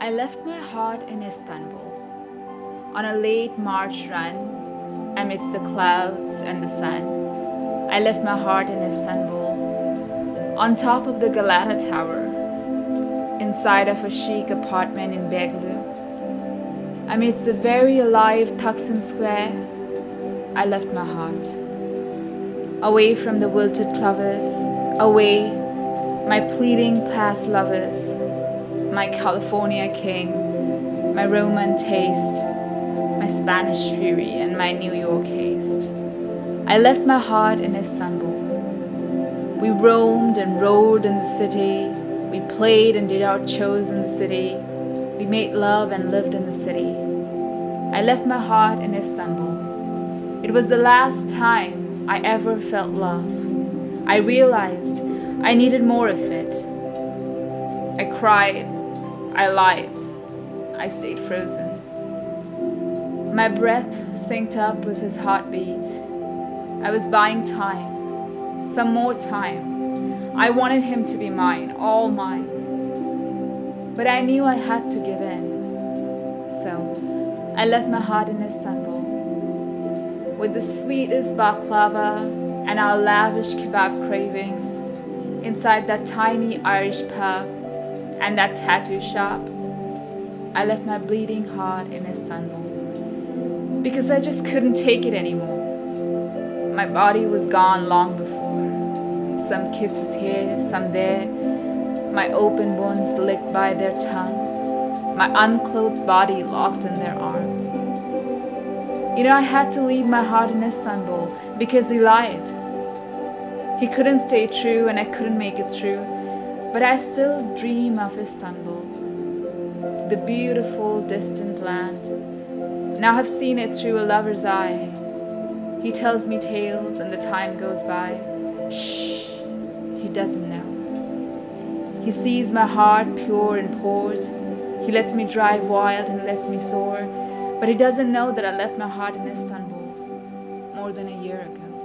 I left my heart in Istanbul on a late March run amidst the clouds and the sun. I left my heart in Istanbul on top of the Galata Tower inside of a chic apartment in Beyoğlu. Amidst the very alive Taksim Square, I left my heart. Away from the wilted clovers, away, my pleading past lovers, my California king, my Roman taste, my Spanish fury, and my New York haste. I left my heart in Istanbul. We roamed and rode in the city. We played and did our shows in the city. We made love and lived in the city. I left my heart in Istanbul. It was the last time I ever felt love. I realized I needed more of it. I cried. I lied. I stayed frozen. My breath synced up with his heartbeat. I was buying time, some more time. I wanted him to be mine, all mine. But I knew I had to give in. So I left my heart in Istanbul with the sweetest baklava and our lavish kebab cravings inside that tiny Irish pub and that tattoo shop. I left my bleeding heart in a Istanbul because I just couldn't take it anymore. My body was gone long before. Some kisses here, some there, my open wounds licked by their tongues, my unclothed body locked in their arms. You know, I had to leave my heart in Istanbul because he lied. He couldn't stay true and I couldn't make it through. But I still dream of Istanbul, the beautiful distant land. Now I've seen it through a lover's eye. He tells me tales and the time goes by. Shh, he doesn't know. He sees my heart pure and pours. He lets me drive wild and lets me soar. But he doesn't know that I left my heart in Istanbul more than a year ago.